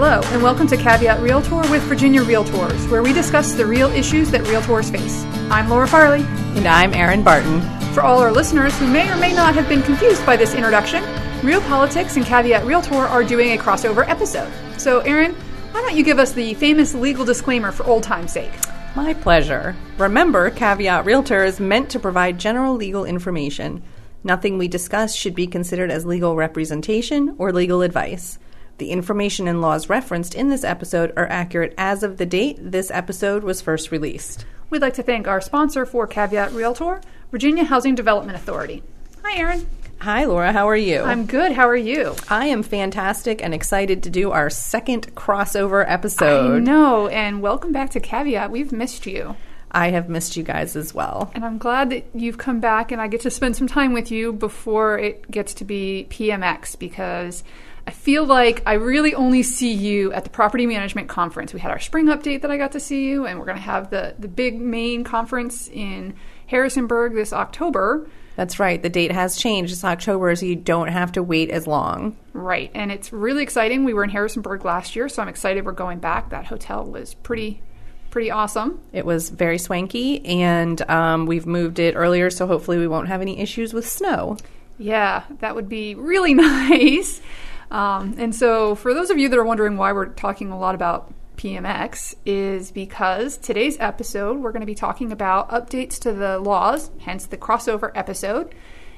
Hello, and welcome to Caveat Realtor with Virginia Realtors, where we discuss the real issues that realtors face. I'm Laura Farley. And I'm Erin Barton. For all our listeners who may or may not have been confused by this introduction, Real Politics and Caveat Realtor are doing a crossover episode. So, Erin, why don't you give us the famous legal disclaimer for old time's sake? My pleasure. Remember, Caveat Realtor is meant to provide general legal information. Nothing we discuss should be considered as legal representation or legal advice. The information and laws referenced in this episode are accurate as of the date this episode was first released. We'd like to thank our sponsor for Caveat Realtor, Virginia Housing Development Authority. Hi, Erin. Hi, Laura. How are you? I'm good. How are you? I am fantastic and excited to do our second crossover episode. I know, and welcome back to Caveat. We've missed you. I have missed you guys as well. And I'm glad that you've come back and I get to spend some time with you before it gets to be PMX because I feel like I really only see you at the property management conference. We had our spring update that I got to see you, and we're going to have the, the big main conference in Harrisonburg this October. That's right. The date has changed. It's October, so you don't have to wait as long. Right. And it's really exciting. We were in Harrisonburg last year, so I'm excited we're going back. That hotel was pretty pretty awesome. It was very swanky, and um, we've moved it earlier, so hopefully we won't have any issues with snow. Yeah, that would be really nice. Um, and so, for those of you that are wondering why we're talking a lot about PMX, is because today's episode we're going to be talking about updates to the laws, hence the crossover episode.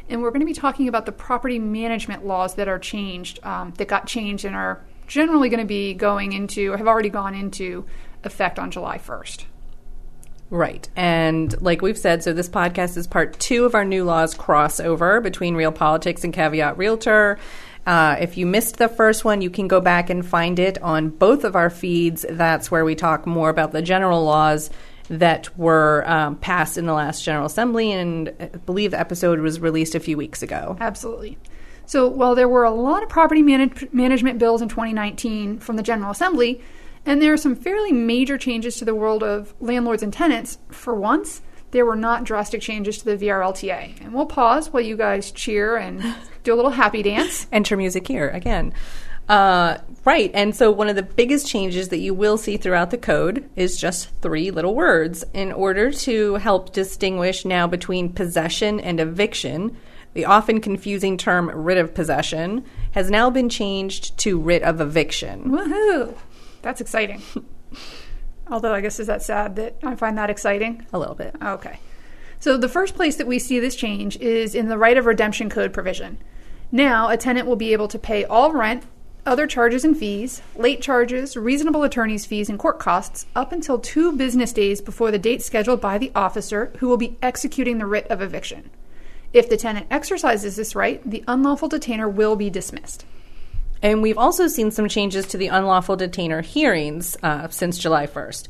And we're going to be talking about the property management laws that are changed, um, that got changed and are generally going to be going into, or have already gone into effect on July 1st. Right. And like we've said, so this podcast is part two of our new laws crossover between Real Politics and Caveat Realtor. Uh, if you missed the first one, you can go back and find it on both of our feeds. That's where we talk more about the general laws that were um, passed in the last General Assembly, and I believe the episode was released a few weeks ago. Absolutely. So while there were a lot of property manage- management bills in 2019 from the General Assembly, and there are some fairly major changes to the world of landlords and tenants, for once, there were not drastic changes to the VRLTA. And we'll pause while you guys cheer and do a little happy dance. Enter music here again. Uh, right. And so one of the biggest changes that you will see throughout the code is just three little words. In order to help distinguish now between possession and eviction, the often confusing term writ of possession has now been changed to writ of eviction. Woohoo! That's exciting. Although I guess is that sad that I find that exciting? A little bit. Okay. So the first place that we see this change is in the right of redemption code provision. Now, a tenant will be able to pay all rent, other charges and fees, late charges, reasonable attorney's fees, and court costs up until two business days before the date scheduled by the officer who will be executing the writ of eviction. If the tenant exercises this right, the unlawful detainer will be dismissed. And we've also seen some changes to the unlawful detainer hearings uh, since July 1st.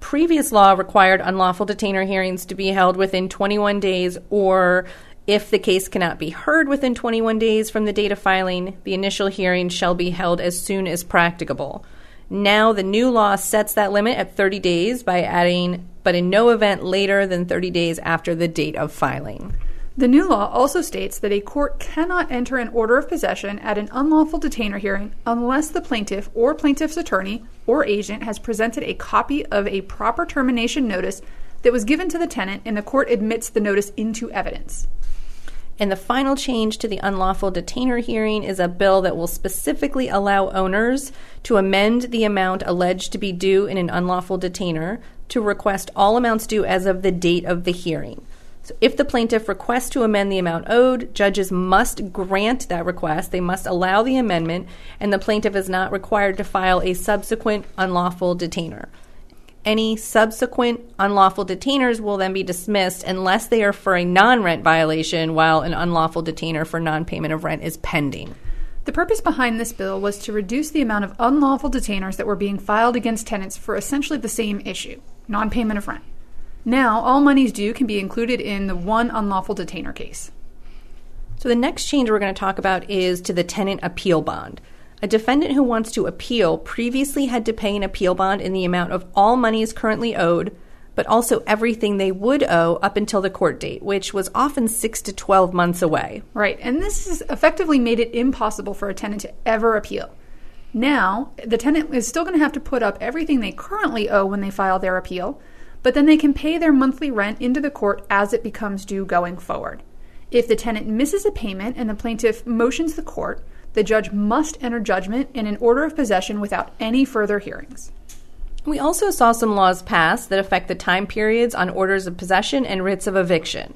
Previous law required unlawful detainer hearings to be held within 21 days, or if the case cannot be heard within 21 days from the date of filing, the initial hearing shall be held as soon as practicable. Now, the new law sets that limit at 30 days by adding, but in no event later than 30 days after the date of filing. The new law also states that a court cannot enter an order of possession at an unlawful detainer hearing unless the plaintiff or plaintiff's attorney or agent has presented a copy of a proper termination notice that was given to the tenant and the court admits the notice into evidence. And the final change to the unlawful detainer hearing is a bill that will specifically allow owners to amend the amount alleged to be due in an unlawful detainer to request all amounts due as of the date of the hearing. If the plaintiff requests to amend the amount owed, judges must grant that request. They must allow the amendment, and the plaintiff is not required to file a subsequent unlawful detainer. Any subsequent unlawful detainers will then be dismissed unless they are for a non rent violation, while an unlawful detainer for non payment of rent is pending. The purpose behind this bill was to reduce the amount of unlawful detainers that were being filed against tenants for essentially the same issue non payment of rent. Now, all monies due can be included in the one unlawful detainer case. So, the next change we're going to talk about is to the tenant appeal bond. A defendant who wants to appeal previously had to pay an appeal bond in the amount of all monies currently owed, but also everything they would owe up until the court date, which was often 6 to 12 months away. Right, and this has effectively made it impossible for a tenant to ever appeal. Now, the tenant is still going to have to put up everything they currently owe when they file their appeal, but then they can pay their monthly rent into the court as it becomes due going forward. If the tenant misses a payment and the plaintiff motions the court, the judge must enter judgment in an order of possession without any further hearings. We also saw some laws passed that affect the time periods on orders of possession and writs of eviction.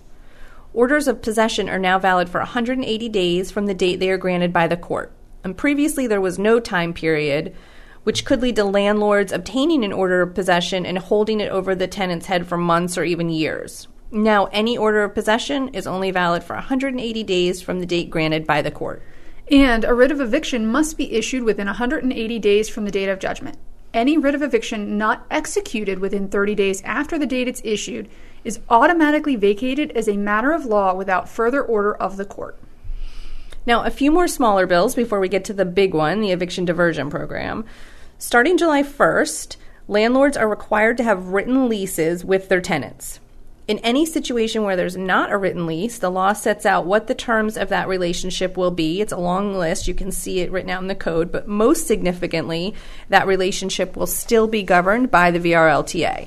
Orders of possession are now valid for 180 days from the date they are granted by the court. And previously, there was no time period, which could lead to landlords obtaining an order of possession and holding it over the tenant's head for months or even years. Now, any order of possession is only valid for 180 days from the date granted by the court. And a writ of eviction must be issued within 180 days from the date of judgment. Any writ of eviction not executed within 30 days after the date it's issued is automatically vacated as a matter of law without further order of the court. Now, a few more smaller bills before we get to the big one, the eviction diversion program. Starting July 1st, landlords are required to have written leases with their tenants. In any situation where there's not a written lease, the law sets out what the terms of that relationship will be. It's a long list. You can see it written out in the code, but most significantly, that relationship will still be governed by the VRLTA.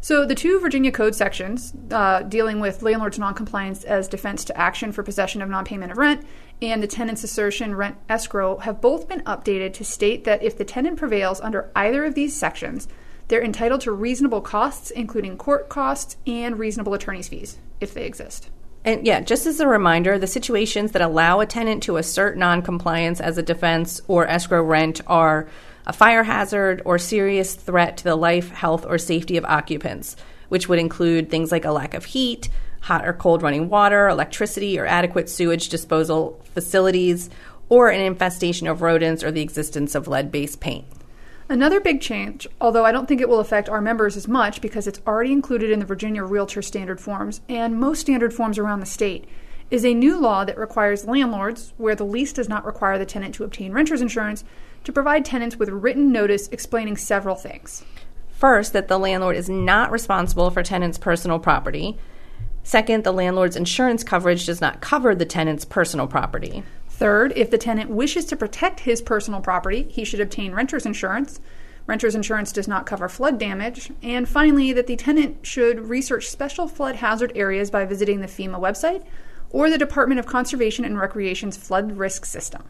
So, the two Virginia Code sections uh, dealing with landlord's noncompliance as defense to action for possession of nonpayment of rent and the tenant's assertion rent escrow have both been updated to state that if the tenant prevails under either of these sections, they're entitled to reasonable costs, including court costs and reasonable attorney's fees, if they exist. And yeah, just as a reminder, the situations that allow a tenant to assert noncompliance as a defense or escrow rent are a fire hazard or serious threat to the life, health, or safety of occupants, which would include things like a lack of heat, hot or cold running water, electricity, or adequate sewage disposal facilities, or an infestation of rodents or the existence of lead based paint. Another big change, although I don't think it will affect our members as much because it's already included in the Virginia Realtor Standard Forms and most standard forms around the state, is a new law that requires landlords, where the lease does not require the tenant to obtain renter's insurance, to provide tenants with written notice explaining several things. First, that the landlord is not responsible for tenants' personal property. Second, the landlord's insurance coverage does not cover the tenant's personal property. Third, if the tenant wishes to protect his personal property, he should obtain renter's insurance. Renter's insurance does not cover flood damage. And finally, that the tenant should research special flood hazard areas by visiting the FEMA website or the Department of Conservation and Recreation's flood risk system.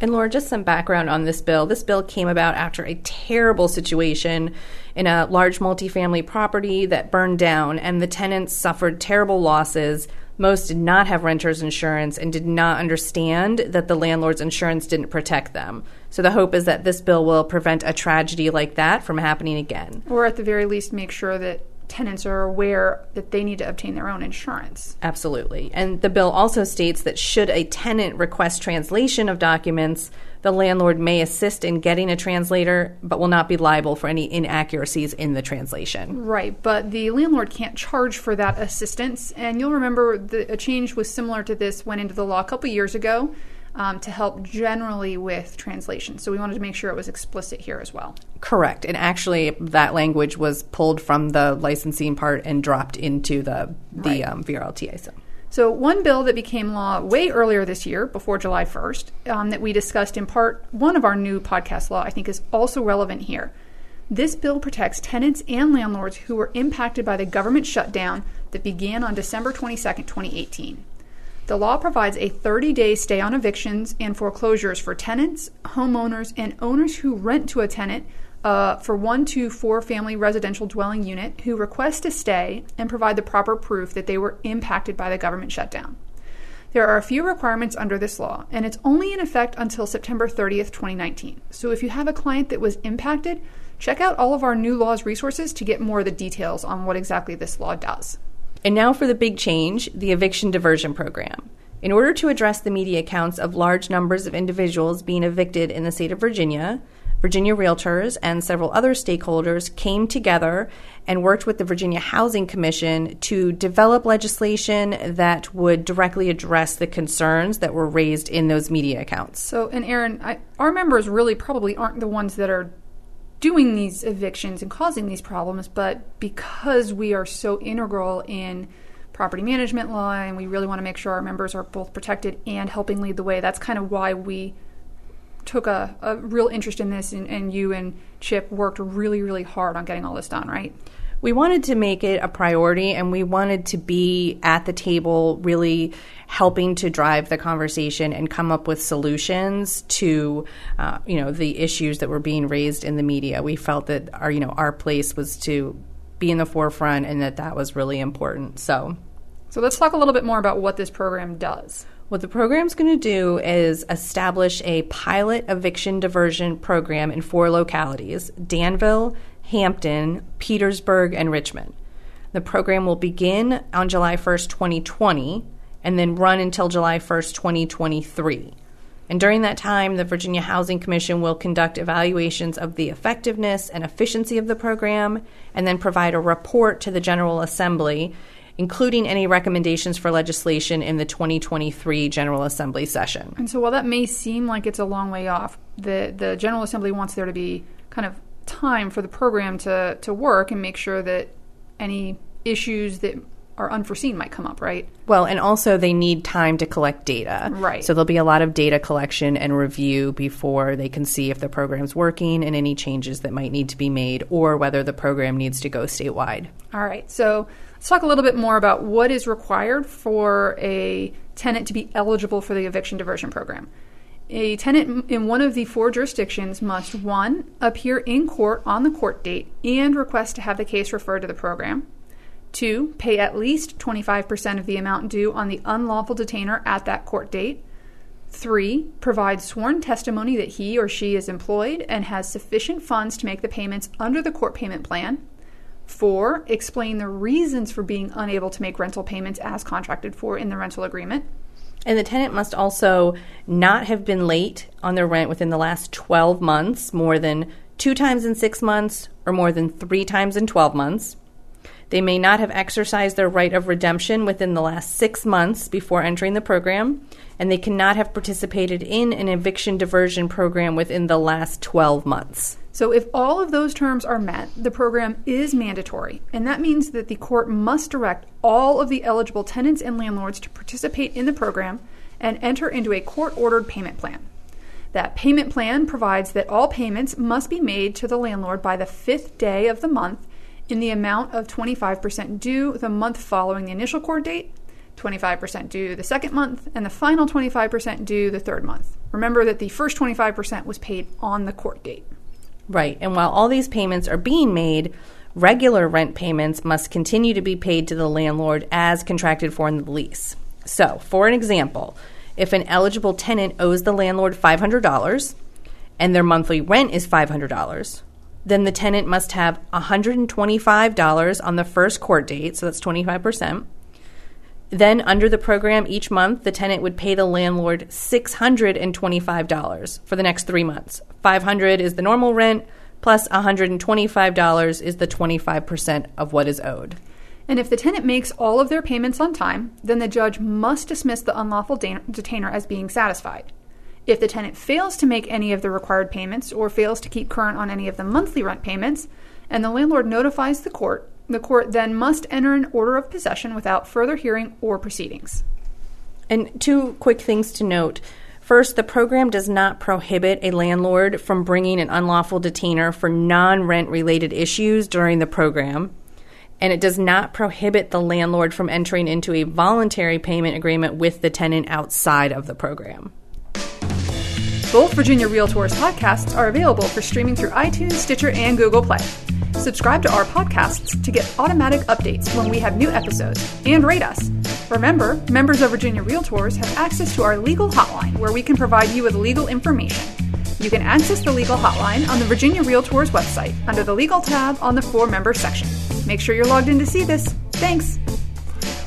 And Laura, just some background on this bill. This bill came about after a terrible situation in a large multifamily property that burned down, and the tenants suffered terrible losses. Most did not have renter's insurance and did not understand that the landlord's insurance didn't protect them. So the hope is that this bill will prevent a tragedy like that from happening again. Or at the very least, make sure that tenants are aware that they need to obtain their own insurance. Absolutely. And the bill also states that should a tenant request translation of documents, the landlord may assist in getting a translator, but will not be liable for any inaccuracies in the translation. Right, but the landlord can't charge for that assistance. And you'll remember the, a change was similar to this went into the law a couple years ago um, to help generally with translation. So we wanted to make sure it was explicit here as well. Correct. And actually, that language was pulled from the licensing part and dropped into the, the Right. um, VRLTA. So. So, one bill that became law way earlier this year, before July 1st, um, that we discussed in part one of our new podcast law, I think is also relevant here. This bill protects tenants and landlords who were impacted by the government shutdown that began on December 22nd, 2018. The law provides a 30 day stay on evictions and foreclosures for tenants, homeowners, and owners who rent to a tenant uh, for one to four family residential dwelling unit who request a stay and provide the proper proof that they were impacted by the government shutdown. There are a few requirements under this law, and it's only in effect until September 30th, 2019. So if you have a client that was impacted, check out all of our new laws resources to get more of the details on what exactly this law does. And now for the big change the eviction diversion program. In order to address the media accounts of large numbers of individuals being evicted in the state of Virginia, Virginia Realtors and several other stakeholders came together and worked with the Virginia Housing Commission to develop legislation that would directly address the concerns that were raised in those media accounts. So, and Erin, I, our members really probably aren't the ones that are doing these evictions and causing these problems, but because we are so integral in property management law and we really want to make sure our members are both protected and helping lead the way, that's kind of why we took a, a real interest in this, and, and you and Chip worked really, really hard on getting all this done, right? We wanted to make it a priority and we wanted to be at the table really helping to drive the conversation and come up with solutions to uh, you know the issues that were being raised in the media. We felt that our you know our place was to be in the forefront and that that was really important. So So let's talk a little bit more about what this program does. What the program's going to do is establish a pilot eviction diversion program in four localities Danville, Hampton, Petersburg, and Richmond. The program will begin on July 1st, 2020, and then run until July 1st, 2023. And during that time, the Virginia Housing Commission will conduct evaluations of the effectiveness and efficiency of the program and then provide a report to the General Assembly including any recommendations for legislation in the 2023 General Assembly session. And so, while that may seem like it's a long way off, the, the General Assembly wants there to be kind of time for the program to, to work and make sure that any issues that are unforeseen might come up, right? Well, and also they need time to collect data. Right. So there'll be a lot of data collection and review before they can see if the program's working and any changes that might need to be made or whether the program needs to go statewide. All right. So let's talk a little bit more about what is required for a tenant to be eligible for the eviction diversion program. A tenant in one of the four jurisdictions must one, appear in court on the court date and request to have the case referred to the program. Two, pay at least 25% of the amount due on the unlawful detainer at that court date. Three, provide sworn testimony that he or she is employed and has sufficient funds to make the payments under the court payment plan. Four, explain the reasons for being unable to make rental payments as contracted for in the rental agreement. And the tenant must also not have been late on their rent within the last 12 months, more than two times in six months, or more than three times in 12 months. They may not have exercised their right of redemption within the last six months before entering the program, and they cannot have participated in an eviction diversion program within the last 12 months. So, if all of those terms are met, the program is mandatory, and that means that the court must direct all of the eligible tenants and landlords to participate in the program and enter into a court ordered payment plan. That payment plan provides that all payments must be made to the landlord by the fifth day of the month in the amount of 25% due the month following the initial court date, 25% due the second month, and the final 25% due the third month. Remember that the first 25% was paid on the court date. Right. And while all these payments are being made, regular rent payments must continue to be paid to the landlord as contracted for in the lease. So, for an example, if an eligible tenant owes the landlord $500 and their monthly rent is $500, then the tenant must have $125 on the first court date, so that's 25%. Then, under the program, each month the tenant would pay the landlord $625 for the next three months. 500 is the normal rent, plus $125 is the 25% of what is owed. And if the tenant makes all of their payments on time, then the judge must dismiss the unlawful detainer as being satisfied. If the tenant fails to make any of the required payments or fails to keep current on any of the monthly rent payments, and the landlord notifies the court, the court then must enter an order of possession without further hearing or proceedings. And two quick things to note. First, the program does not prohibit a landlord from bringing an unlawful detainer for non rent related issues during the program. And it does not prohibit the landlord from entering into a voluntary payment agreement with the tenant outside of the program. Both Virginia Realtors podcasts are available for streaming through iTunes, Stitcher, and Google Play. Subscribe to our podcasts to get automatic updates when we have new episodes and rate us. Remember, members of Virginia Realtors have access to our legal hotline where we can provide you with legal information. You can access the legal hotline on the Virginia Realtors website under the legal tab on the for members section. Make sure you're logged in to see this. Thanks.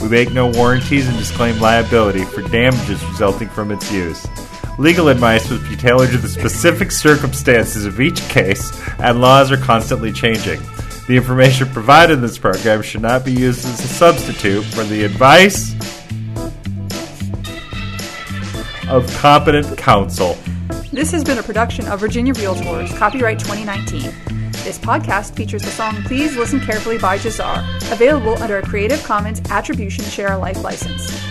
We make no warranties and disclaim liability for damages resulting from its use. Legal advice must be tailored to the specific circumstances of each case, and laws are constantly changing. The information provided in this program should not be used as a substitute for the advice of competent counsel. This has been a production of Virginia Realtors, copyright 2019. This podcast features the song Please Listen Carefully by Jahzzar, available under a Creative Commons Attribution Share Alike license.